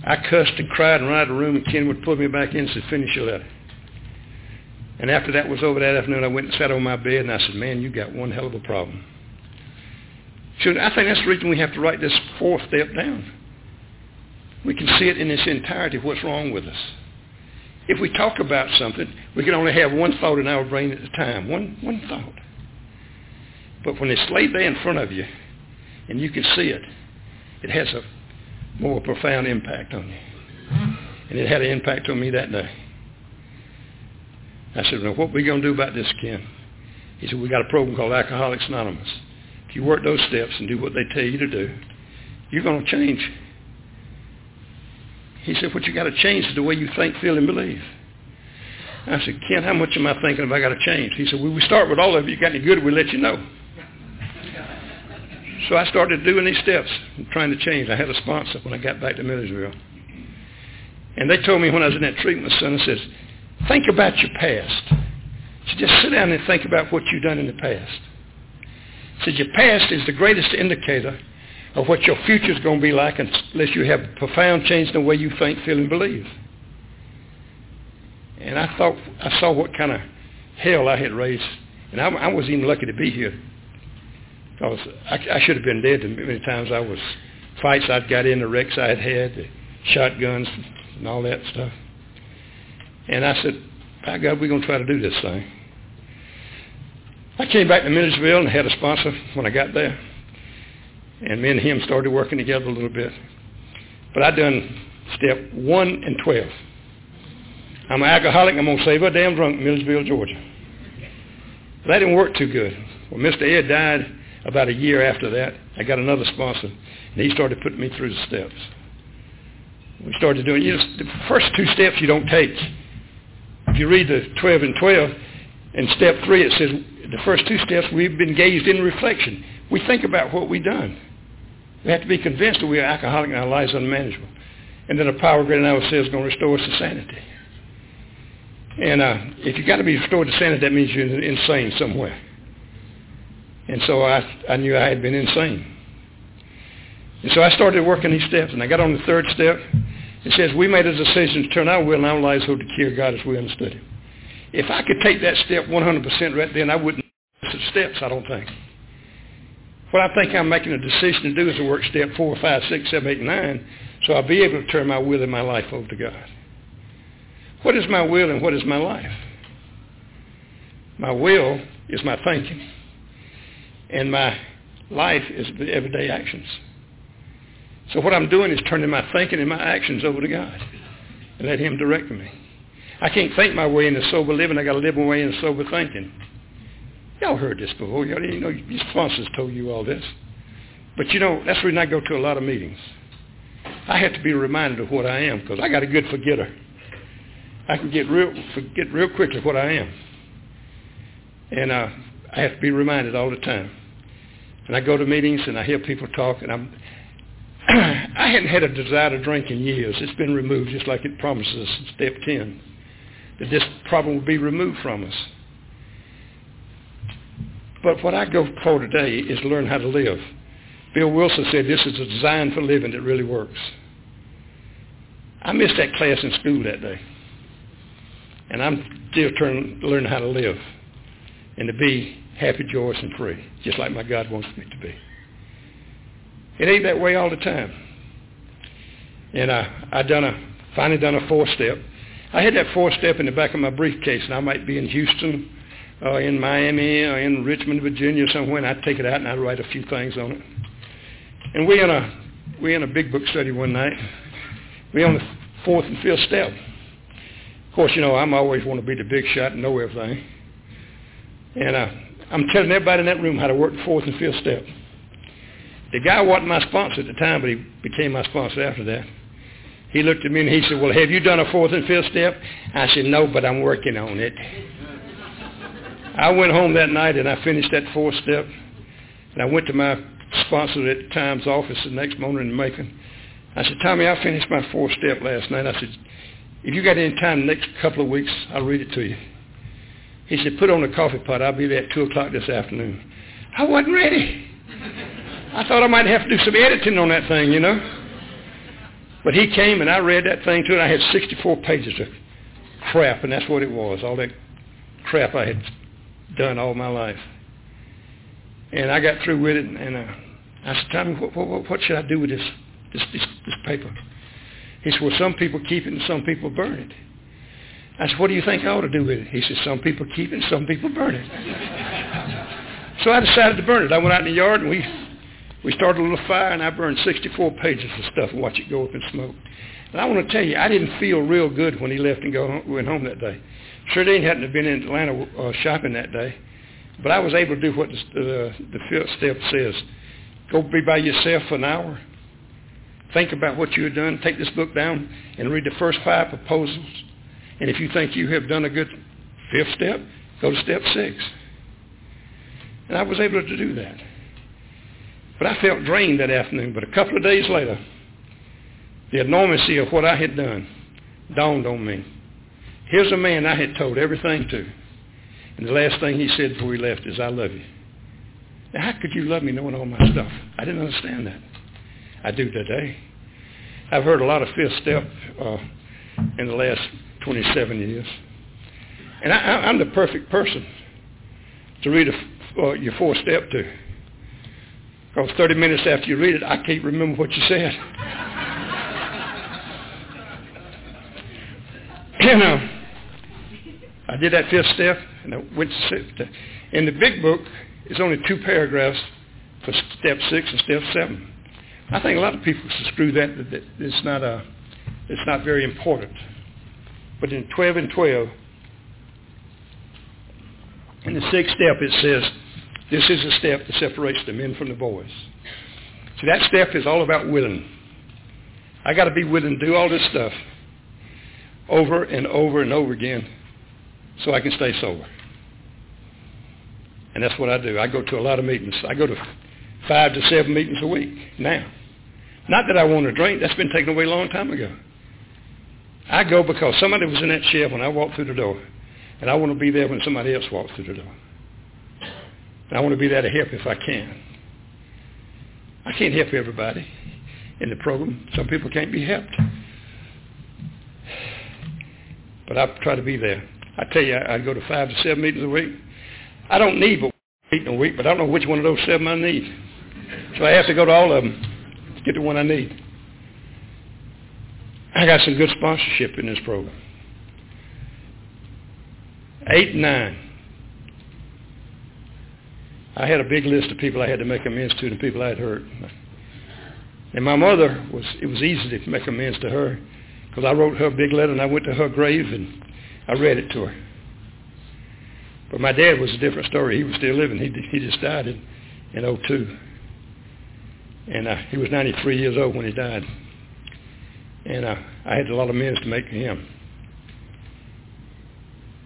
I cussed and cried and ran out of the room, and Ken would pull me back in and said, finish your letter. And after that was over that afternoon, I went and sat on my bed, and I said, man, you got one hell of a problem. So I think that's the reason we have to write this fourth step down. We can see it in its entirety, what's wrong with us. If we talk about something, we can only have one thought in our brain at a time, one, one thought. But when it's laid there in front of you, and you can see it, it has a more profound impact on you. And it had an impact on me that day. I said, now what are we going to do about this, Ken? He said, we got a program called Alcoholics Anonymous. If you work those steps and do what they tell you to do, you're going to change. He said, what you got to change is the way you think, feel, and believe. I said, Ken, how much am I thinking if I got to change? He said, well, we start with all of you. You got any good, we'll let you know. So I started doing these steps, trying to change. I had a sponsor when I got back to Milledgeville. And they told me when I was in that treatment center, says, think about your past. So just sit down and think about what you've done in the past. Said your past is the greatest indicator of what your future is going to be like unless you have a profound change in the way you think, feel, and believe. And I thought I saw what kind of hell I had raised, and I, I was even lucky to be here I I, I should have been dead the many times I was fights I'd got in, the wrecks I'd had, the shotguns and all that stuff. And I said, by God, we're going to try to do this thing. I came back to Milledgeville and had a sponsor when I got there. And me and him started working together a little bit. But I done step 1 and 12. I'm an alcoholic. I'm going to save a damn drunk in Milledgeville, Georgia. That didn't work too good. Well, Mr. Ed died about a year after that, I got another sponsor, and he started putting me through the steps. We started doing, you know, the first two steps you don't take. If you read the 12 and 12, in step three it says, the first two steps we've been engaged in reflection. We think about what we've done. We have to be convinced that we are alcoholic and our lives unmanageable. And then a power greater than ourselves is going to restore us to sanity. And uh, if you've got to be restored to sanity, that means you're insane somewhere. And so I, I knew I had been insane. And so I started working these steps, and I got on the third step. It says, we made a decision to turn our will and our lives over to care God as we understood him. If I could take that step 100% right then, I wouldn't miss the steps, I don't think. What I think I'm making a decision to do is to work step four, five, six, seven, eight, nine, so I'll be able to turn my will and my life over to God. What is my will and what is my life? My will is my thinking, and my life is the everyday actions. So what I'm doing is turning my thinking and my actions over to God and let him direct me. I can't think my way into sober living. I got to live my way into sober thinking. Y'all heard this before. Y'all you know your sponsors told you all this. But you know, that's the reason I go to a lot of meetings. I have to be reminded of what I am because I got a good forgetter. I can get real forget real quickly what I am. And uh, I have to be reminded all the time. And I go to meetings and I hear people talk and I'm I hadn't had a desire to drink in years. It's been removed just like it promises in step 10. That this problem will be removed from us. But what I go for today is learn how to live. Bill Wilson said this is a design for living that really works. I missed that class in school that day. And I'm still trying to learn how to live and to be happy, joyous, and free, just like my God wants me to be. It ain't that way all the time. And I, I done a, finally done a four step. I had that four step in the back of my briefcase, and I might be in Houston, in Miami, or in Richmond, Virginia, somewhere, and I'd take it out and I'd write a few things on it. And we in a we in a big book study one night. We on the fourth and fifth step. Of course, you know I'm always want to be the big shot and know everything. And uh, I'm telling everybody in that room how to work the fourth and fifth step. The guy wasn't my sponsor at the time, but he became my sponsor after that. He looked at me and he said, well, have you done a fourth and fifth step? I said, no, but I'm working on it. I went home that night and I finished that fourth step. And I went to my sponsor at the Times office the next morning in Macon. I said, Tommy, I finished my fourth step last night. I said, if you got any time the next couple of weeks, I'll read it to you. He said, put on a coffee pot. I'll be there at 2 o'clock this afternoon. I wasn't ready. I thought I might have to do some editing on that thing, you know. But he came and I read that thing to it. I had 64 pages of crap, and that's what it was, all that crap I had done all my life. And I got through with it, and uh, I said, Tommy, what, what, what should I do with this, this, this, this paper? He said, well, some people keep it and some people burn it. I said, what do you think I ought to do with it? He said, some people keep it and some people burn it. so I decided to burn it. I went out in the yard and we we started a little fire, and I burned 64 pages of stuff and watched it go up in smoke. And I want to tell you, I didn't feel real good when he left and go home, went home that day. Sure, hadn't been in Atlanta uh, shopping that day, but I was able to do what the, the, the fifth step says. Go be by yourself for an hour. Think about what you have done. Take this book down and read the first five proposals. And if you think you have done a good fifth step, go to step six. And I was able to do that. But I felt drained that afternoon. But a couple of days later, the enormity of what I had done dawned on me. Here's a man I had told everything to. And the last thing he said before he left is, I love you. Now, how could you love me knowing all my stuff? I didn't understand that. I do today. I've heard a lot of fifth step uh, in the last 27 years. And I, I'm the perfect person to read a, uh, your fourth step to. Because 30 minutes after you read it, I can't remember what you said. you know, did that fifth step, and I went to. In the big book, it's only two paragraphs for step six and step seven. I think a lot of people screw that, that it's not a, it's not very important. But in 12 and 12, in the sixth step, it says, this is a step that separates the men from the boys. See, that step is all about willing. I got to be willing to do all this stuff over and over and over again so I can stay sober. And that's what I do. I go to a lot of meetings. I go to five to seven meetings a week now. Not that I want to drink. That's been taken away a long time ago. I go because somebody was in that chair when I walked through the door. And I want to be there when somebody else walks through the door. And I want to be there to help if I can. I can't help everybody in the program. Some people can't be helped. But I try to be there. I tell you, I, go to five to seven meetings a week. I don't need but one meeting a week, but I don't know which one of those seven I need. So I have to go to all of them to get the one I need. I got some good sponsorship in this program. Eight nine. I had a big list of people I had to make amends to, and people I had hurt. And my mother was, it was easy to make amends to her because I wrote her a big letter and I went to her grave and I read it to her. But my dad was a different story. He was still living. He, he just died in, in 02. And uh, he was 93 years old when he died. And uh, I had a lot of amends to make to him.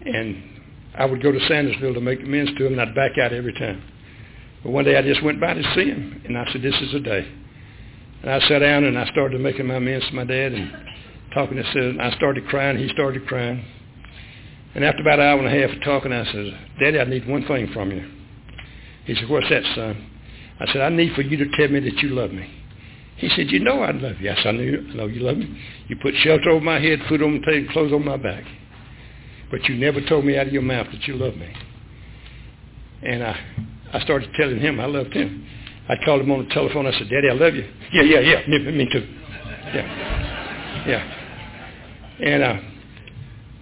And I would go to Sandersville to make amends to him, and I'd back out every time. But one day I just went by to see him, and I said, this is the day. And I sat down, and I started making my amends to my dad and talking to him. I started crying. He started crying. And after about an hour and a half of talking, I said, Daddy, I need one thing from you. He said, what's that, son? I said, I need for you to tell me that you love me. He said, you know I love you. Yes, I know, I know you love me. You put shelter over my head, food on the table, clothes on my back. But you never told me out of your mouth that you love me. And I, I started telling him I loved him. I called him on the telephone. I said, Daddy, I love you. Yeah, yeah, yeah. Me, me too. Yeah. Yeah. And uh,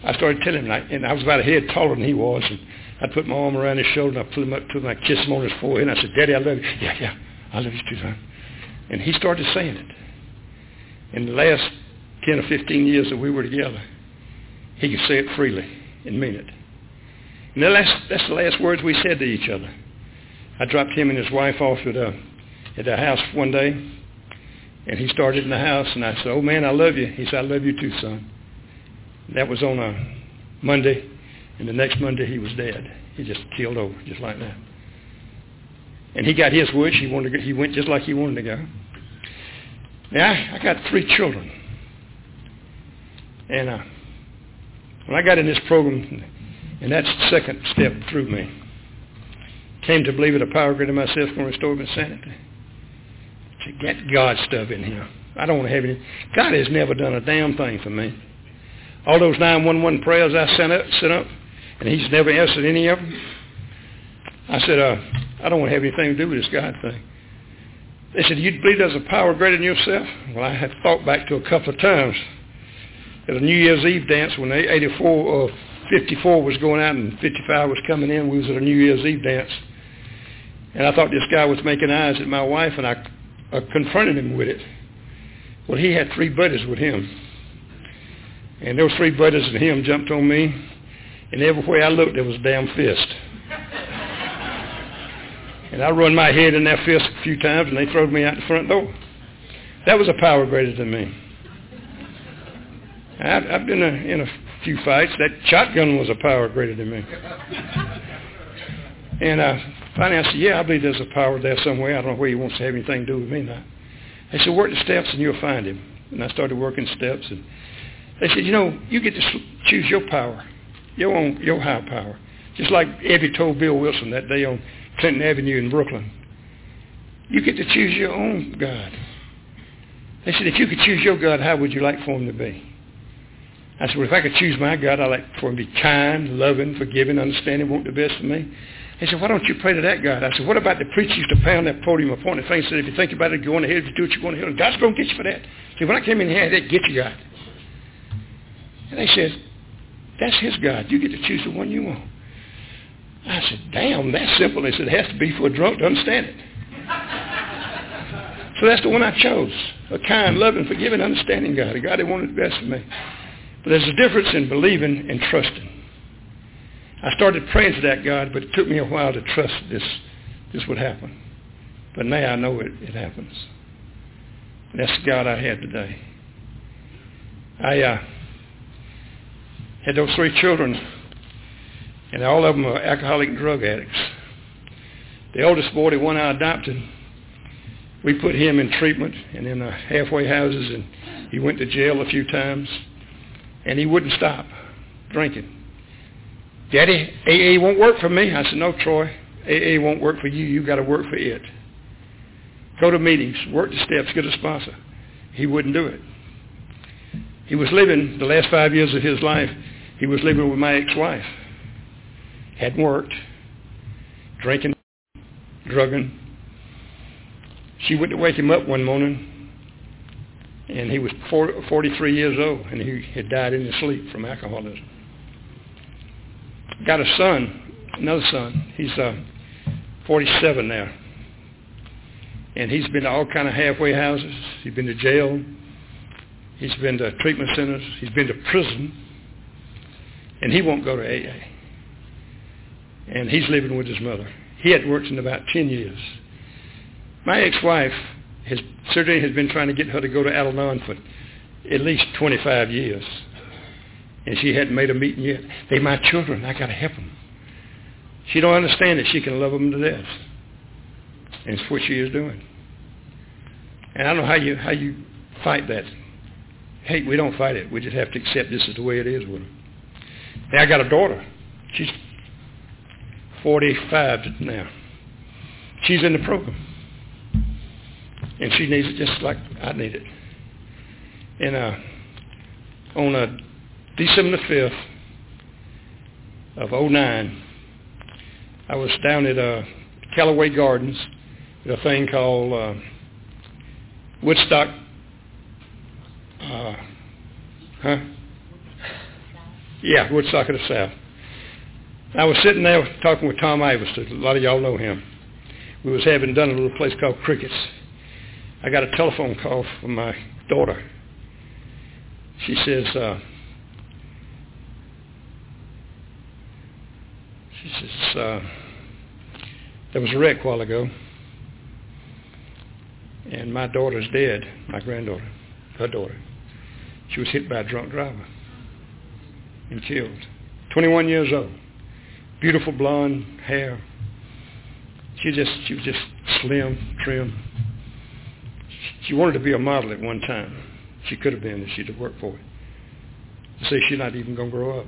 I started telling him, and I was about a head taller than he was, and I put my arm around his shoulder, and I pulled him up to him, I kissed him on his forehead, and I said, Daddy, I love you. Yeah, yeah, I love you too, son. And he started saying it. In the last 10 or 15 years that we were together, he could say it freely and mean it. And that's, that's the last words we said to each other. I dropped him and his wife off at, a, at the house one day, and he started in the house, and I said, oh, man, I love you. He said, I love you too, son. That was on a Monday, and the next Monday he was dead. He just killed over, just like that. And he got his wish. He wanted to go, he went just like he wanted to go. Now, I, got three children. And uh, when I got in this program, and that's the second step through me, came to believe that a power greater than myself can restore my sanity. To get God stuff in here. I don't want to have any. God has never done a damn thing for me. All those 911 prayers I sent up, sent up, and he's never answered any of them. I said, uh, I don't want to have anything to do with this God thing. They said, you believe there's a power greater than yourself? Well, I had thought back to a couple of times at a New Year's Eve dance when 84 or uh, 54 was going out and 55 was coming in. We was at a New Year's Eve dance. And I thought this guy was making eyes at my wife, and I, I confronted him with it. Well, he had three buddies with him. And those three brothers and him jumped on me, and everywhere I looked, there was a damn fist. and I run my head in that fist a few times, and they throwed me out the front door. That was a power greater than me. I've, I've been a, in a few fights. That shotgun was a power greater than me. And uh, finally I said, yeah, I believe there's a power there somewhere. I don't know where he wants to have anything to do with me now. They said, work the steps and you'll find him. And I started working steps. And they said, you know, you get to choose your power, your own, your high power. Just like Ebby told Bill Wilson that day on Clinton Avenue in Brooklyn. You get to choose your own God. They said, if you could choose your God, how would you like for him to be? I said, well, if I could choose my God, I'd like for him to be kind, loving, forgiving, understanding, want the best for me. He said, why don't you pray to that God? I said, what about the preacher used to pound that podium upon the thing said, if you think about it, go on ahead. If you do it, you're going to hell. God's going to get you for that. See, when I came in here, I had get you, God. And they said, that's his God. You get to choose the one you want. I said, damn, that's simple. They said, it has to be for a drunk to understand it. so that's the one I chose. A kind, loving, forgiving, understanding God. A God that wanted the best for me. But there's a difference in believing and trusting. I started praying to that God, but it took me a while to trust this, this would happen. But now I know it, it happens. And that's the God I had today. I uh, had those three children, and all of them were alcoholic and drug addicts. The oldest boy, the one I adopted, we put him in treatment and in uh, halfway houses, and he went to jail a few times, and he wouldn't stop drinking. Daddy, AA won't work for me. I said, no, Troy. AA won't work for you. You've got to work for it. Go to meetings, work the steps, get a sponsor. He wouldn't do it. He was living the last five years of his life. He was living with my ex-wife. Hadn't worked, drinking, drugging. She went to wake him up one morning, and he was 43 years old, and he had died in his sleep from alcoholism. Got a son, another son. He's uh, 47 now, and he's been to all kind of halfway houses. He's been to jail. He's been to treatment centers. He's been to prison, and he won't go to AA. And he's living with his mother. He hadn't worked in about 10 years. My ex-wife has certainly has been trying to get her to go to Al-Anon for at least 25 years. And she hadn't made a meeting yet. They my children. I got to help them. She don't understand that she can love them to death. And it's what she is doing. And I don't know how you how you fight that. Hey, we don't fight it. We just have to accept this is the way it is with them. Now I got a daughter. She's 45 now. She's in the program. And she needs it just like I need it. And uh, on uh, December the 5th of 09, I was down at uh, Callaway Gardens at a thing called uh, Woodstock. Uh, huh? Yeah, Woodstock of the South. I was sitting there talking with Tom Iverson. A lot of y'all know him. We was having done a little place called Crickets. I got a telephone call from my daughter. She says, uh, she says, uh, there was a wreck a while ago, and my daughter's dead, my granddaughter, her daughter. She was hit by a drunk driver and killed. 21 years old. Beautiful blonde hair. She just she was just slim, trim. She wanted to be a model at one time. She could have been if she'd have worked for it. They say she's not even going to grow up.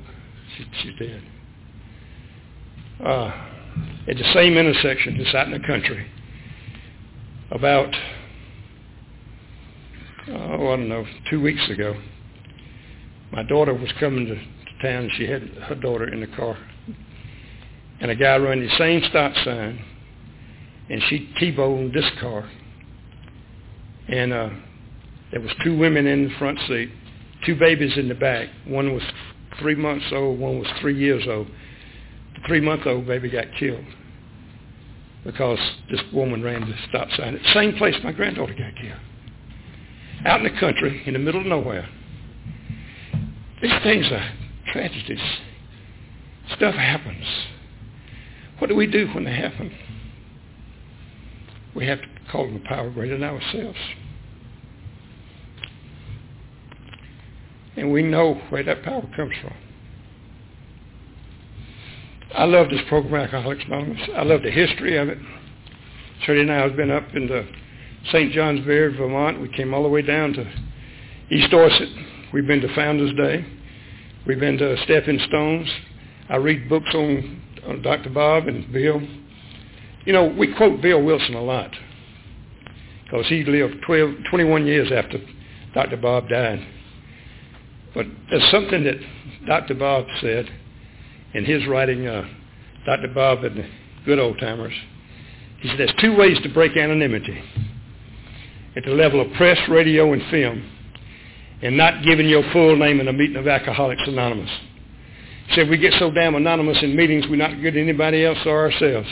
She, she's dead. Uh, at the same intersection, it's out in the country, about, oh, I don't know, two weeks ago, my daughter was coming to town. She had her daughter in the car. And a guy ran the same stop sign, and she T-boned this car. And uh, there was two women in the front seat, two babies in the back. One was three months old, one was three years old. The three-month-old baby got killed because this woman ran the stop sign at the same place my granddaughter got killed. Out in the country, in the middle of nowhere. These things are tragedies. Stuff happens. What do we do when they happen? We have to call them a power greater than ourselves. And we know where that power comes from. I love this program, Alcoholics Anonymous. I love the history of it. Shirley and I have been up into St. Johnsbury, Vermont. We came all the way down to East Dorset. We've been to Founders Day. We've been to Stepping Stones. I read books on, on Dr. Bob and Bill. You know, we quote Bill Wilson a lot because he lived 12, 21 years after Dr. Bob died. But there's something that Dr. Bob said in his writing, uh, Dr. Bob and the good old timers. He said there's two ways to break anonymity. At the level of press, radio, and film, and not giving your full name in a meeting of Alcoholics Anonymous. He said we get so damn anonymous in meetings we're not good to anybody else or ourselves.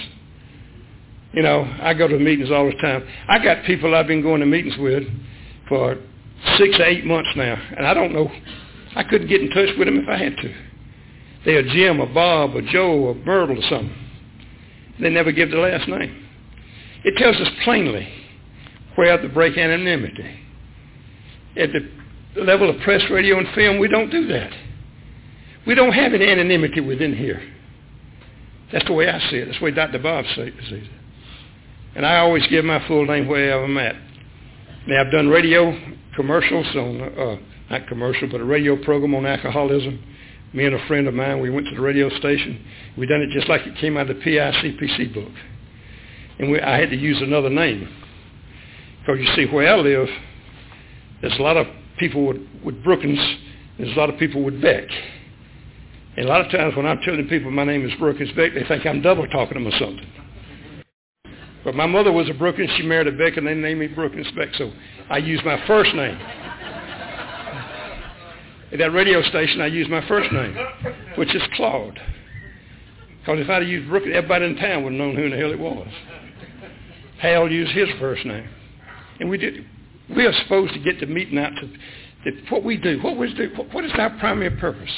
You know, I go to meetings all the time. I got people I've been going to meetings with for six or eight months now, and I don't know. I couldn't get in touch with them if I had to. They're Jim or Bob or Joe or Myrtle or something. They never give the last name. It tells us plainly where to break anonymity. At the level of press, radio, and film, we don't do that. We don't have any anonymity within here. That's the way I see it. That's the way Dr. Bob sees it. And I always give my full name wherever I'm at. Now, I've done radio commercials on, uh, not commercial, but a radio program on alcoholism. Me and a friend of mine, we went to the radio station. We done it just like it came out of the PICPC book. And we, I had to use another name. Because you see, where I live, there's a lot of people with, with Brookins. There's a lot of people with Beck. And a lot of times when I'm telling people my name is Brookins Beck, they think I'm double talking them or something. But my mother was a Brookins. She married a Beck, and they named me Brookins Beck, so I use my first name. At that radio station, I used my first name, which is Claude. Because if I'd have used Brookins, everybody in town would have known who in the hell it was. Hal used his first name. And we did. We are supposed to get the meeting out to that what we do, what we do, what is our primary purpose?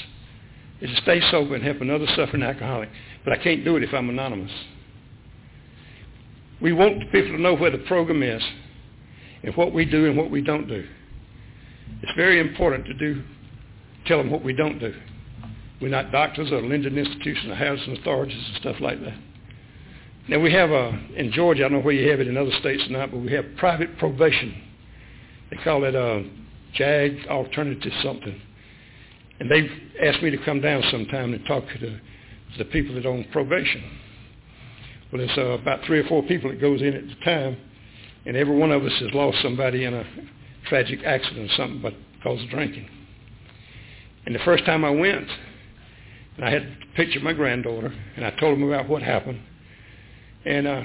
Is to stay sober and help another suffering alcoholic. But I can't do it if I'm anonymous. We want people to know where the program is and what we do and what we don't do. It's very important to do, tell them what we don't do. We're not doctors or lending institutions or housing authorities and stuff like that. Now we have a, in Georgia, I don't know where you have it in other states or not, but we have private probation. They call it a JAG alternative something. And they've asked me to come down sometime and talk to the, to the people that own probation. Well, there's uh, about three or four people that goes in at the time, and every one of us has lost somebody in a tragic accident or something but because of drinking. And the first time I went, and I had a picture of my granddaughter, and I told them about what happened. And uh,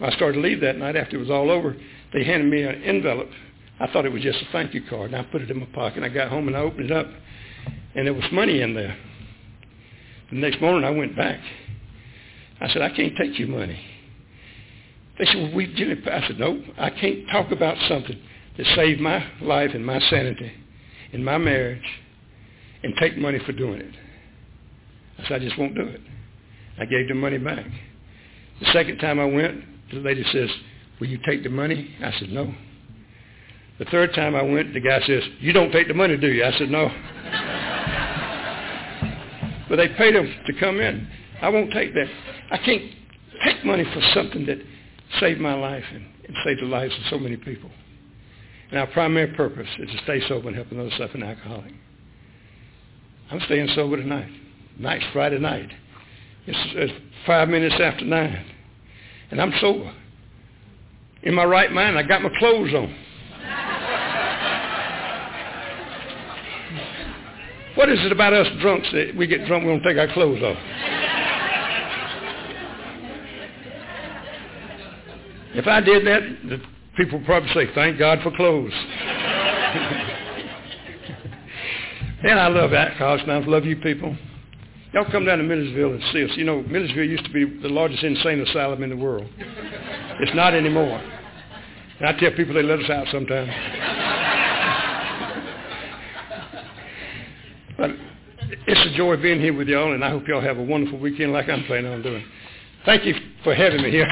I started to leave that night after it was all over. They handed me an envelope. I thought it was just a thank you card, and I put it in my pocket. And I got home and I opened it up, and there was money in there. The next morning I went back. I said, I can't take your money. They said, well, we did it. I said, no, I can't talk about something that saved my life and my sanity and my marriage and take money for doing it. I said, I just won't do it. I gave the money back. The second time I went, the lady says, will you take the money? I said, no. The third time I went, the guy says, you don't take the money, do you? I said, no. but they paid him to come in. I won't take that. I can't take money for something that saved my life and, and saved the lives of so many people. And our primary purpose is to stay sober and help another suffering alcoholic. I'm staying sober tonight. Night's Friday night. It's, it's five minutes after nine. And I'm sober. In my right mind, I got my clothes on. What is it about us drunks that we get drunk, we don't take our clothes off? If I did that, the people would probably say, thank God for clothes. and I love alcohol, and I love you people. Y'all come down to Milledgeville and see us. You know, Milledgeville used to be the largest insane asylum in the world. It's not anymore. And I tell people they let us out sometimes. but it's a joy being here with y'all, and I hope y'all have a wonderful weekend like I'm planning on doing. Thank you for having me here.